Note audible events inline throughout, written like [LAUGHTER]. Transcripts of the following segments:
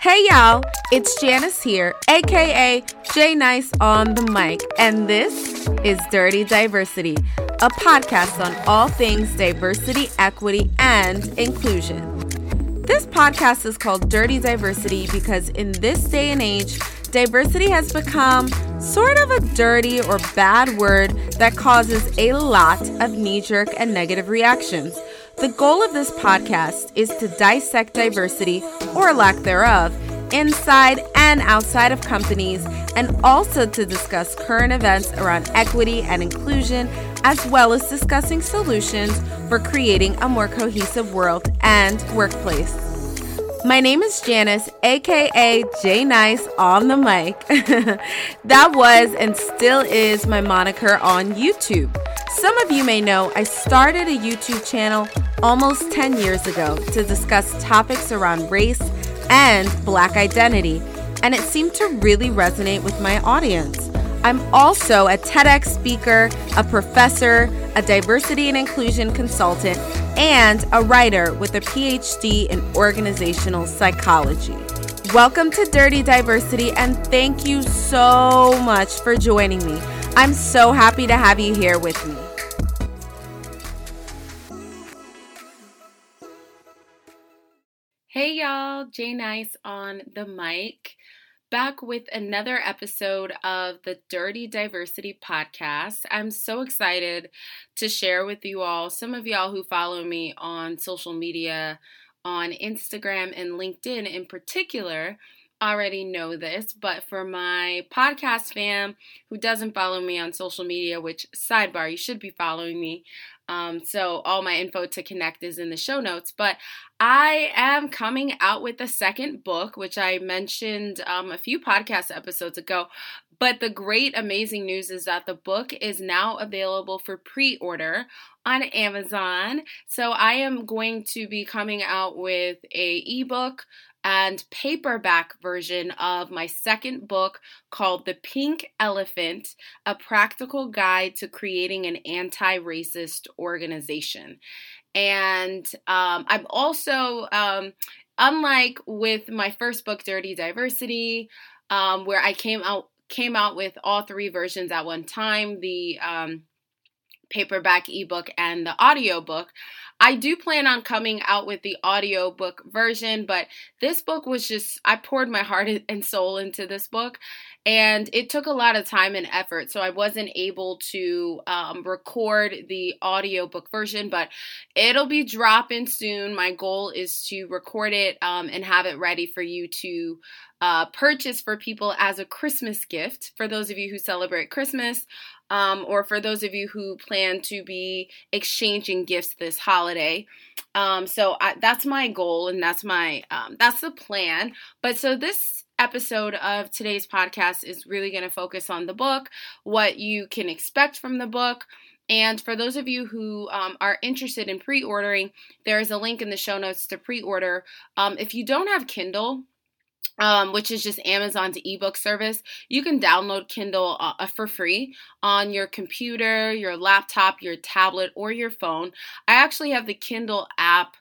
Hey y'all, it's Janice here, aka J Nice on the mic, and this is Dirty Diversity, a podcast on all things diversity, equity, and inclusion. This podcast is called Dirty Diversity because in this day and age, diversity has become sort of a dirty or bad word that causes a lot of knee jerk and negative reactions. The goal of this podcast is to dissect diversity, or lack thereof, inside and outside of companies, and also to discuss current events around equity and inclusion, as well as discussing solutions for creating a more cohesive world and workplace. My name is Janice, aka J Nice on the mic. [LAUGHS] that was and still is my moniker on YouTube. Some of you may know I started a YouTube channel almost 10 years ago to discuss topics around race and black identity, and it seemed to really resonate with my audience. I'm also a TEDx speaker, a professor, a diversity and inclusion consultant, and a writer with a PhD in organizational psychology. Welcome to Dirty Diversity, and thank you so much for joining me. I'm so happy to have you here with me. Hey y'all, J Nice on the mic. Back with another episode of the Dirty Diversity Podcast. I'm so excited to share with you all, some of y'all who follow me on social media, on Instagram and LinkedIn in particular, already know this, but for my podcast fam who doesn't follow me on social media, which sidebar, you should be following me. Um, so all my info to connect is in the show notes. But I am coming out with the second book, which I mentioned um, a few podcast episodes ago. But the great, amazing news is that the book is now available for pre order on Amazon. So I am going to be coming out with a ebook and paperback version of my second book called The Pink Elephant A Practical Guide to Creating an Anti Racist Organization. And um, I'm also, um, unlike with my first book, Dirty Diversity, um, where I came out came out with all three versions at one time the um, paperback ebook and the audiobook I do plan on coming out with the audiobook version, but this book was just, I poured my heart and soul into this book. And it took a lot of time and effort, so I wasn't able to um, record the audiobook version, but it'll be dropping soon. My goal is to record it um, and have it ready for you to uh, purchase for people as a Christmas gift for those of you who celebrate Christmas um, or for those of you who plan to be exchanging gifts this holiday. Um, so I, that's my goal and that's my um, that's the plan. But so this episode of today's podcast is really going to focus on the book, what you can expect from the book. And for those of you who um, are interested in pre ordering, there is a link in the show notes to pre order. Um, if you don't have Kindle, um, which is just Amazon's ebook service. You can download Kindle uh, uh, for free on your computer, your laptop, your tablet, or your phone. I actually have the Kindle app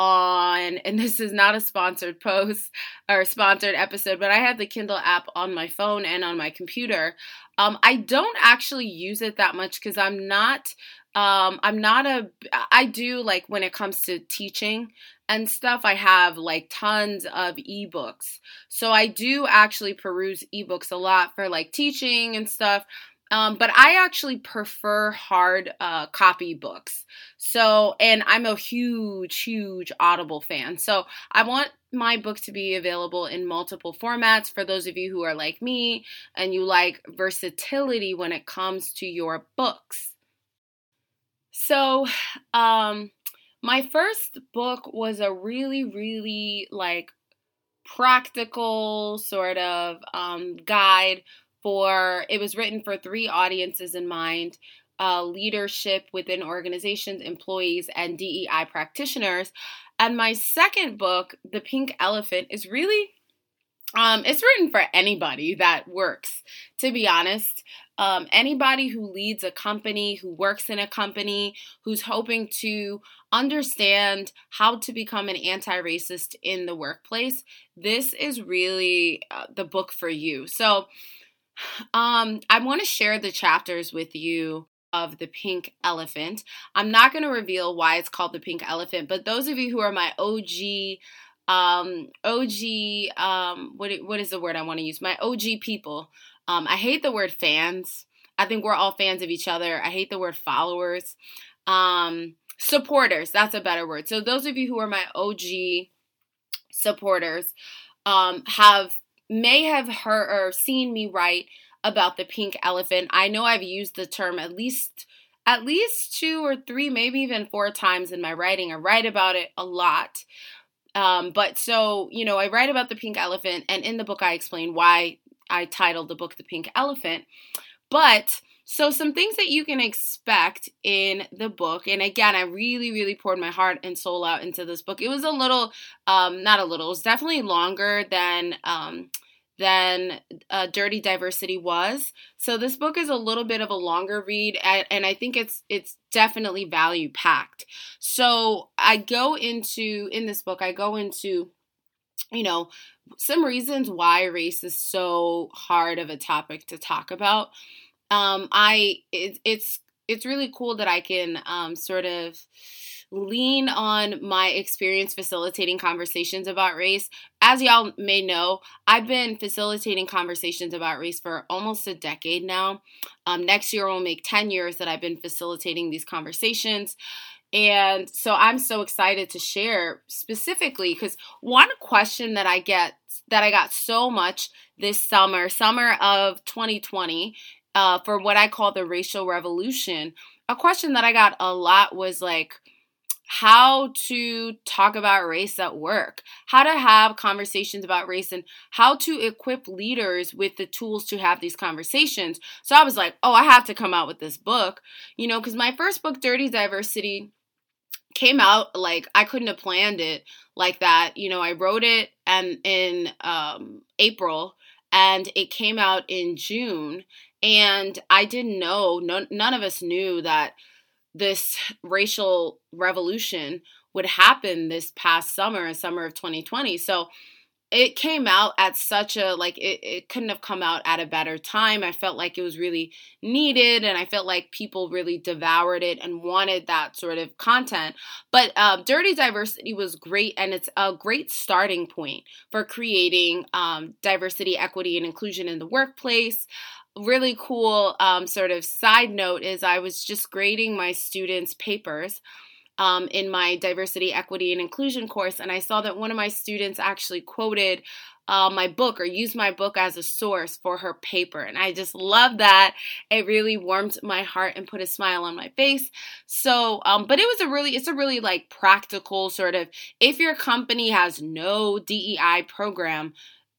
on, and this is not a sponsored post or sponsored episode, but I have the Kindle app on my phone and on my computer. Um, I don't actually use it that much because I'm not um i'm not a i do like when it comes to teaching and stuff, I have like tons of ebooks. So I do actually peruse ebooks a lot for like teaching and stuff. Um, but I actually prefer hard uh, copy books. So, and I'm a huge, huge Audible fan. So, I want my book to be available in multiple formats for those of you who are like me and you like versatility when it comes to your books. So, um, my first book was a really, really like practical sort of um, guide for it was written for three audiences in mind uh, leadership within organizations, employees, and DEI practitioners. And my second book, The Pink Elephant, is really Um, it's written for anybody that works, to be honest. Um, anybody who leads a company, who works in a company, who's hoping to understand how to become an anti racist in the workplace, this is really uh, the book for you. So, um, I want to share the chapters with you of the pink elephant. I'm not going to reveal why it's called the pink elephant, but those of you who are my OG um OG um what what is the word I want to use? My OG people. Um I hate the word fans. I think we're all fans of each other. I hate the word followers. Um supporters, that's a better word. So those of you who are my OG supporters um have may have heard or seen me write about the pink elephant. I know I've used the term at least at least two or three, maybe even four times in my writing. I write about it a lot. Um, but so, you know, I write about the pink elephant, and in the book, I explain why I titled the book The Pink Elephant. But so, some things that you can expect in the book, and again, I really, really poured my heart and soul out into this book. It was a little, um, not a little, it was definitely longer than um, than uh, Dirty Diversity was. So this book is a little bit of a longer read, and I think it's it's definitely value packed. So I go into in this book, I go into you know some reasons why race is so hard of a topic to talk about. Um, I it, it's it's really cool that I can um, sort of lean on my experience facilitating conversations about race. As y'all may know, I've been facilitating conversations about race for almost a decade now. Um, next year will make 10 years that I've been facilitating these conversations. And so I'm so excited to share specifically because one question that I get that I got so much this summer, summer of 2020, uh, for what I call the racial revolution, a question that I got a lot was like, how to talk about race at work, how to have conversations about race, and how to equip leaders with the tools to have these conversations. So I was like, oh, I have to come out with this book, you know, because my first book, Dirty Diversity, came out like I couldn't have planned it like that. You know, I wrote it and in um, April and it came out in June. And I didn't know, none, none of us knew that this racial revolution would happen this past summer, summer of 2020. So it came out at such a like it, it couldn't have come out at a better time. I felt like it was really needed and i felt like people really devoured it and wanted that sort of content. But uh, dirty diversity was great and it's a great starting point for creating um, diversity equity and inclusion in the workplace really cool um, sort of side note is I was just grading my students' papers um, in my diversity, equity, and inclusion course, and I saw that one of my students actually quoted uh, my book or used my book as a source for her paper. And I just love that. It really warmed my heart and put a smile on my face. So, um, but it was a really, it's a really like practical sort of, if your company has no DEI program,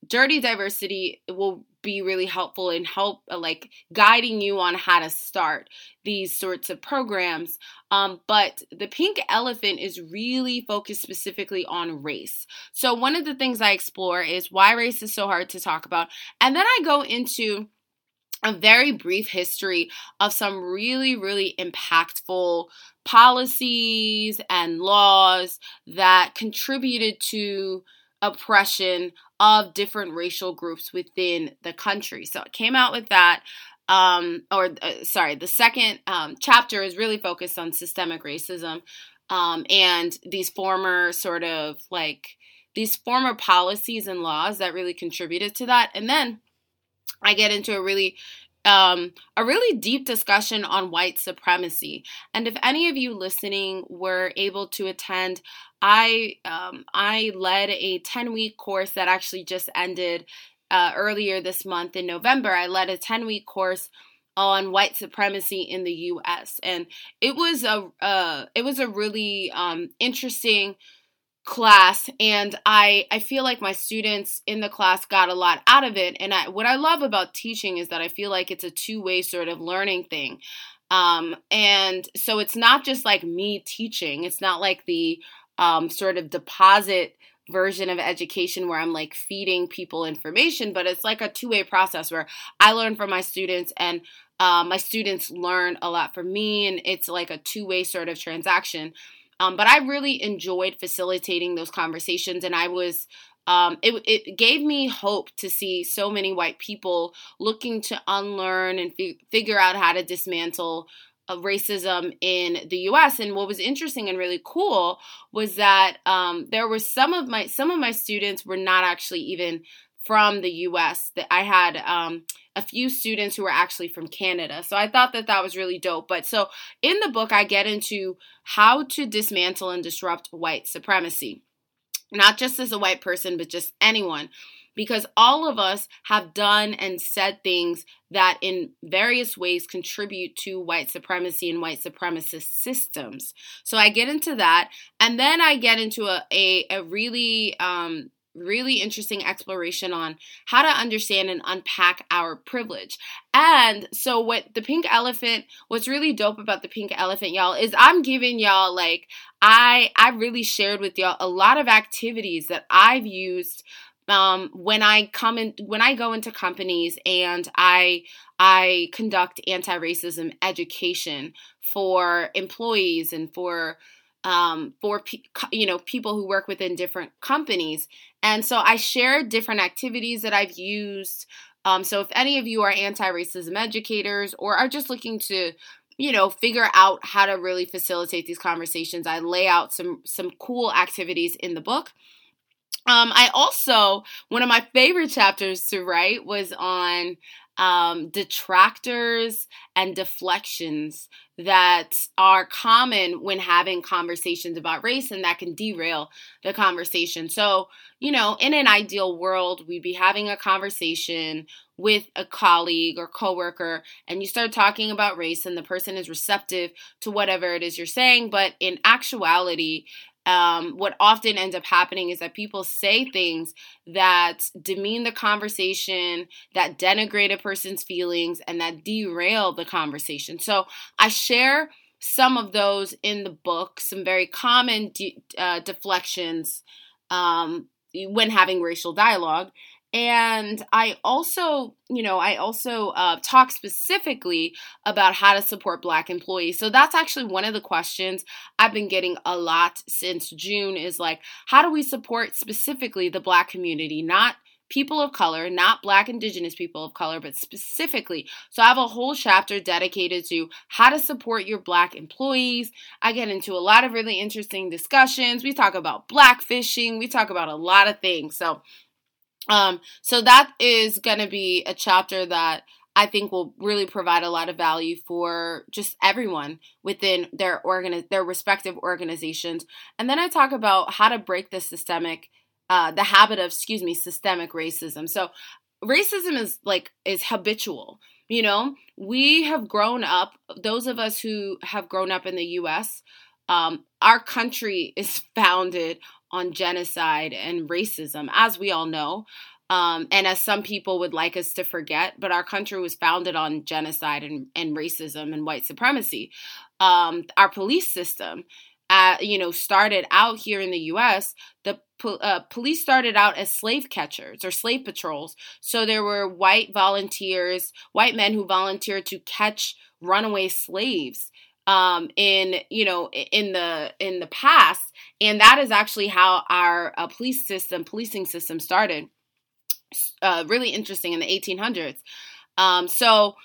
Dirty Diversity will be really helpful in help uh, like guiding you on how to start these sorts of programs. Um, but the pink elephant is really focused specifically on race. So one of the things i explore is why race is so hard to talk about. And then i go into a very brief history of some really, really impactful policies and laws that contributed to oppression of different racial groups within the country. So it came out with that. Um, or uh, sorry, the second um, chapter is really focused on systemic racism um, and these former sort of like these former policies and laws that really contributed to that. And then I get into a really um, a really deep discussion on white supremacy. And if any of you listening were able to attend, I um, I led a 10 week course that actually just ended uh, earlier this month in November. I led a 10 week course on white supremacy in the U.S. and it was a uh, it was a really um, interesting class and I I feel like my students in the class got a lot out of it and I what I love about teaching is that I feel like it's a two-way sort of learning thing. Um and so it's not just like me teaching. It's not like the um sort of deposit version of education where I'm like feeding people information, but it's like a two way process where I learn from my students and uh, my students learn a lot from me, and it's like a two way sort of transaction. Um, but I really enjoyed facilitating those conversations, and I was um, it, it gave me hope to see so many white people looking to unlearn and fi- figure out how to dismantle of racism in the U.S. And what was interesting and really cool was that um, there were some of my some of my students were not actually even from the U.S. That I had um, a few students who were actually from Canada. So I thought that that was really dope. But so in the book, I get into how to dismantle and disrupt white supremacy, not just as a white person, but just anyone because all of us have done and said things that in various ways contribute to white supremacy and white supremacist systems. So I get into that, and then I get into a, a, a really um, really interesting exploration on how to understand and unpack our privilege. And so what the pink elephant what's really dope about the pink elephant y'all is I'm giving y'all like I I really shared with y'all a lot of activities that I've used um, when I come in, when I go into companies and I I conduct anti-racism education for employees and for um, for you know people who work within different companies, and so I share different activities that I've used. Um, so if any of you are anti-racism educators or are just looking to you know figure out how to really facilitate these conversations, I lay out some some cool activities in the book. Um, I also, one of my favorite chapters to write was on um, detractors and deflections that are common when having conversations about race and that can derail the conversation. So, you know, in an ideal world, we'd be having a conversation with a colleague or coworker and you start talking about race and the person is receptive to whatever it is you're saying, but in actuality, um, what often ends up happening is that people say things that demean the conversation, that denigrate a person's feelings, and that derail the conversation. So I share some of those in the book, some very common de- uh, deflections um, when having racial dialogue. And I also, you know, I also uh, talk specifically about how to support Black employees. So that's actually one of the questions I've been getting a lot since June is like, how do we support specifically the Black community, not people of color, not Black Indigenous people of color, but specifically. So I have a whole chapter dedicated to how to support your Black employees. I get into a lot of really interesting discussions. We talk about black fishing, we talk about a lot of things. So um, so that is going to be a chapter that I think will really provide a lot of value for just everyone within their organi- their respective organizations. And then I talk about how to break the systemic, uh, the habit of, excuse me, systemic racism. So racism is like is habitual. You know, we have grown up. Those of us who have grown up in the U.S. Um, our country is [LAUGHS] founded on genocide and racism, as we all know. Um, and as some people would like us to forget, but our country was founded on genocide and, and racism and white supremacy. Um, our police system, uh, you know, started out here in the U.S. The uh, police started out as slave catchers or slave patrols. So there were white volunteers, white men who volunteered to catch runaway slaves um, in you know in the in the past, and that is actually how our uh, police system, policing system started. Uh, really interesting in the 1800s. Um, so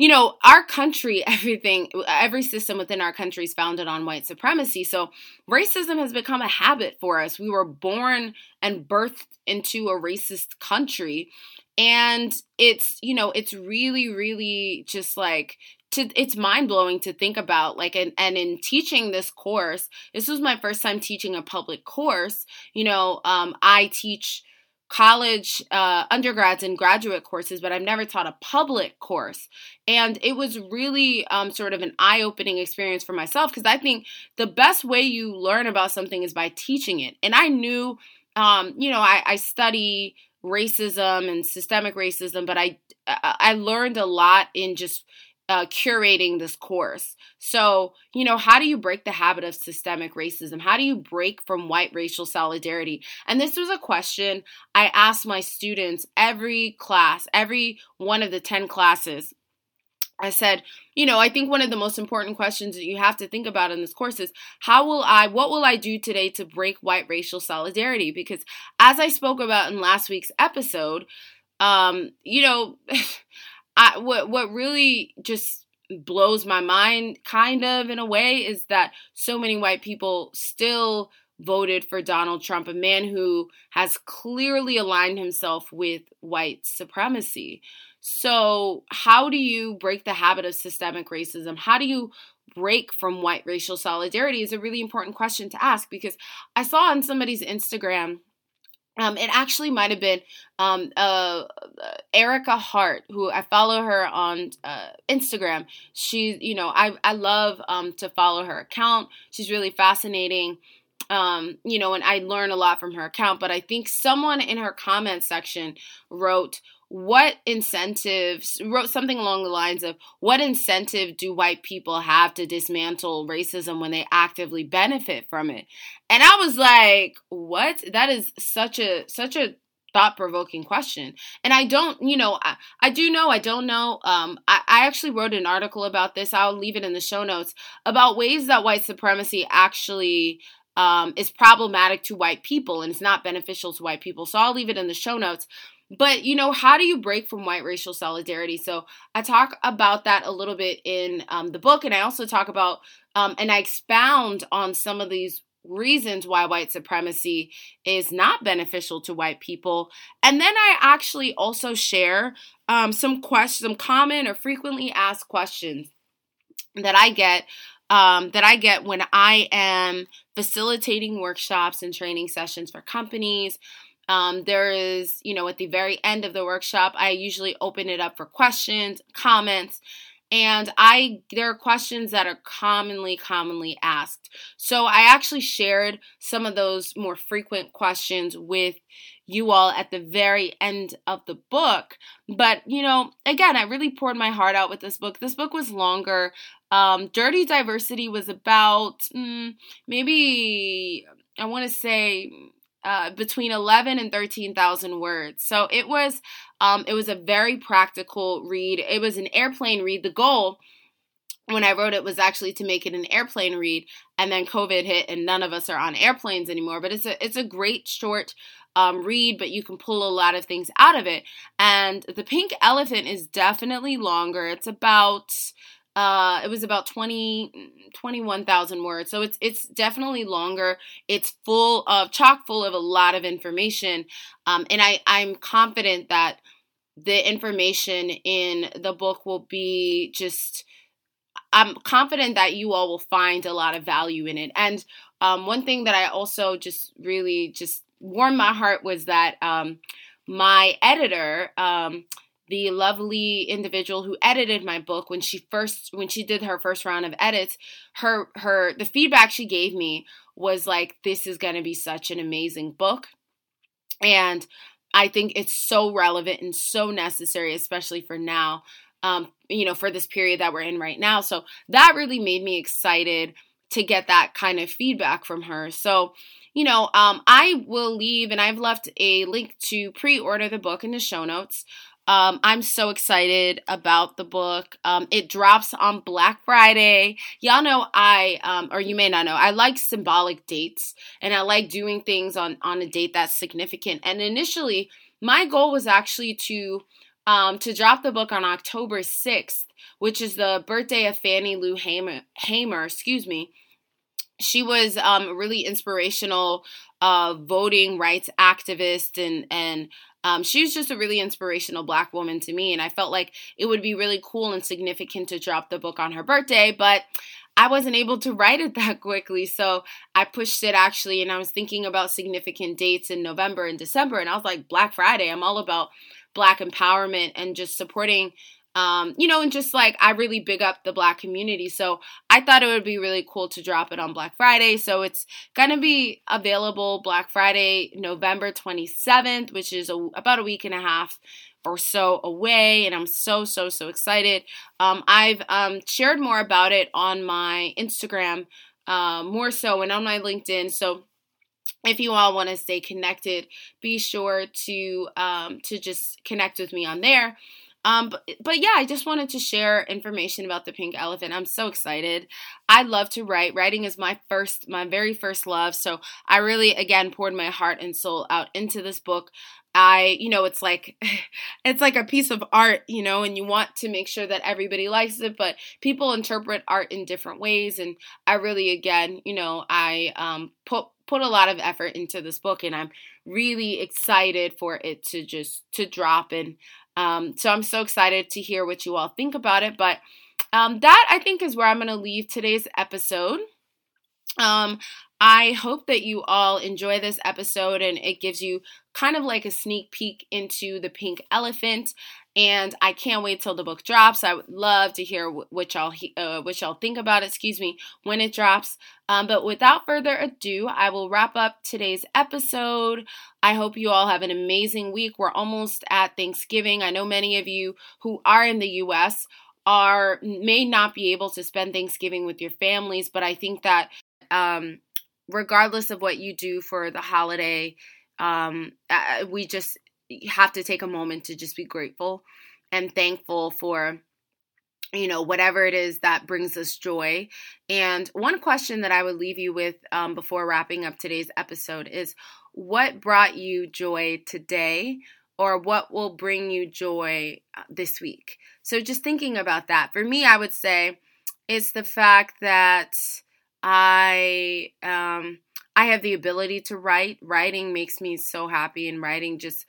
you know, our country, [LAUGHS] everything, every system within our country is founded on white supremacy. So racism has become a habit for us. We were born and birthed into a racist country. And it's, you know, it's really, really just like to it's mind blowing to think about like and, and in teaching this course this was my first time teaching a public course you know um, i teach college uh, undergrads and graduate courses but i've never taught a public course. And it was really um, sort of an eye-opening experience for myself because i think the best way you learn about something is by teaching it. And i knew um, you know I, I study racism and systemic racism but i i learned a lot in just uh, curating this course. So, you know, how do you break the habit of systemic racism? How do you break from white racial solidarity? And this was a question I asked my students every class, every one of the 10 classes. I said, you know, I think one of the most important questions that you have to think about in this course is how will I, what will I do today to break white racial solidarity? Because as I spoke about in last week's episode, um, you know, [LAUGHS] I, what what really just blows my mind kind of in a way is that so many white people still voted for Donald Trump, a man who has clearly aligned himself with white supremacy. So, how do you break the habit of systemic racism? How do you break from white racial solidarity is a really important question to ask because I saw on somebody's Instagram um, it actually might have been um, uh, Ericka Hart, who I follow her on uh, Instagram. She, you know, I I love um, to follow her account. She's really fascinating, um, you know, and I learn a lot from her account. But I think someone in her comment section wrote, what incentives wrote something along the lines of what incentive do white people have to dismantle racism when they actively benefit from it? And i was like what? That is such a such a thought-provoking question. And i don't you know i, I do know i don't know um, I, I actually wrote an article about this. I'll leave it in the show notes about ways that white supremacy actually um, is problematic to white people and it's not beneficial to white people. So i'll leave it in the show notes but, you know, how do you break from white racial solidarity? So I talk about that a little bit in um, the book, and I also talk about um, and I expound on some of these reasons why white supremacy is not beneficial to white people. And then I actually also share um, some questions, some common or frequently asked questions that I get um, that I get when I am facilitating workshops and training sessions for companies um, there is, you know, at the very end of the workshop, I usually open it up for questions, comments, and I there are questions that are commonly commonly asked. So I actually shared some of those more frequent questions with you all at the very end of the book. But, you know, again, I really poured my heart out with this book. This book was longer. Um, Dirty Diversity was about mm, maybe, I want to say, uh, between 11 and 13,000 words. So it was um, it was a very practical read. It was an airplane read. The goal when I wrote it was actually to make it an airplane read, and then COVID hit, and none of us are on airplanes anymore. But it's a it's a great short um, read, but you can pull a lot of things out of it. And the Pink Elephant is definitely longer. It's about uh, it was about 20 21,000 words. So it's it's definitely longer. It's full of chock full of a lot of information. Um, and I I'm confident that the information in the book will be just I'm confident that you all will find a lot of value in it. And um, one thing that I also just really just warmed my heart was that um, my editor, um, the lovely individual who edited my book when she first when she did her first round of edits her her the feedback she gave me was like this is going to be such an amazing book. And i think it's so relevant and so necessary especially for now um you know for this period that we're in right now. So that really made me excited to get that kind of feedback from her. So you know, um, I will leave and I've left a link to pre order the book in the show notes. Um, I'm so excited about the book. Um, it drops on Black Friday. Y'all know I, um, or you may not know, I like symbolic dates and I like doing things on, on a date that's significant. And initially, my goal was actually to um, to drop the book on October 6th, which is the birthday of Fannie Lou Hamer, Hamer excuse me. She was um, really inspirational uh, voting rights activist and and um, she was just a really inspirational black woman to me, and I felt like it would be really cool and significant to drop the book on her birthday, but I wasn't able to write it [LAUGHS] that quickly, so I pushed it actually, and I was thinking about significant dates in November and December, and I was like, Black Friday, I'm all about black empowerment and just supporting um, you know, and just like I really big up the black community. So I thought it would be really cool to drop it on Black Friday. So it's gonna be available Black Friday, November 27th, which is a, about a week and a half or so away, and I'm so, so, so excited. Um, I've um, shared more about it on my Instagram, uh, more so, and on my LinkedIn. So if you all want to stay connected, be sure to um, to just connect with me on there. Um, but, but yeah, I just wanted to share information about the pink elephant. I'm so excited. I love to write. Writing is my first, my very first love. So I really, again, poured my heart and soul out into this book. I, you know, it's like [LAUGHS] it's like a piece of art, you know, and you want to make sure that everybody likes it, but people interpret art in different ways and I really again, you know, I um put put a lot of effort into this book and I'm really excited for it to just to drop and um so I'm so excited to hear what you all think about it, but um that I think is where I'm going to leave today's episode. Um, I hope that you all enjoy this episode and it gives you kind of like a sneak peek into the pink elephant. And I can't wait till the book drops. I would love to hear what y'all uh, what y'all think about it. Excuse me when it drops. Um, but without further ado, I will wrap up today's episode. I hope you all have an amazing week. We're almost at Thanksgiving. I know many of you who are in the U.S. are may not be able to spend Thanksgiving with your families, but I think that um, regardless of what you do for the holiday, um, we just have to take a moment to just be grateful and thankful for you know whatever it is that brings us joy and one question that i would leave you with um, before wrapping up today's episode is what brought you joy today or what will bring you joy uh, this week so just thinking about that for me i would say it's the fact that I um I have the ability to write. Writing makes me so happy and writing just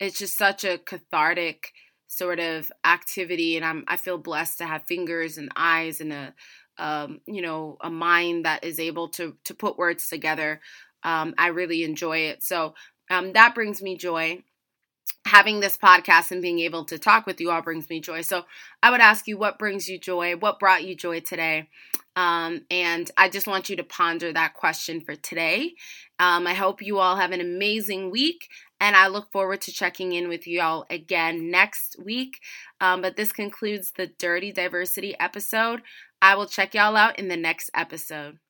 it's just such a cathartic sort of activity and I'm I feel blessed to have fingers and eyes and a um, you know, a mind that is able to to put words together. Um, I really enjoy it. So um, that brings me joy having this podcast and being able to talk with you all brings me joy. So I would ask you, what brings you joy? What brought you joy today? Um, and I just want you to ponder that question for today. Um, I hope you all have an amazing week, and I look forward to checking in with you all again next week. Um, but this concludes the Dirty Diversity episode. I will check y'all out in the next episode.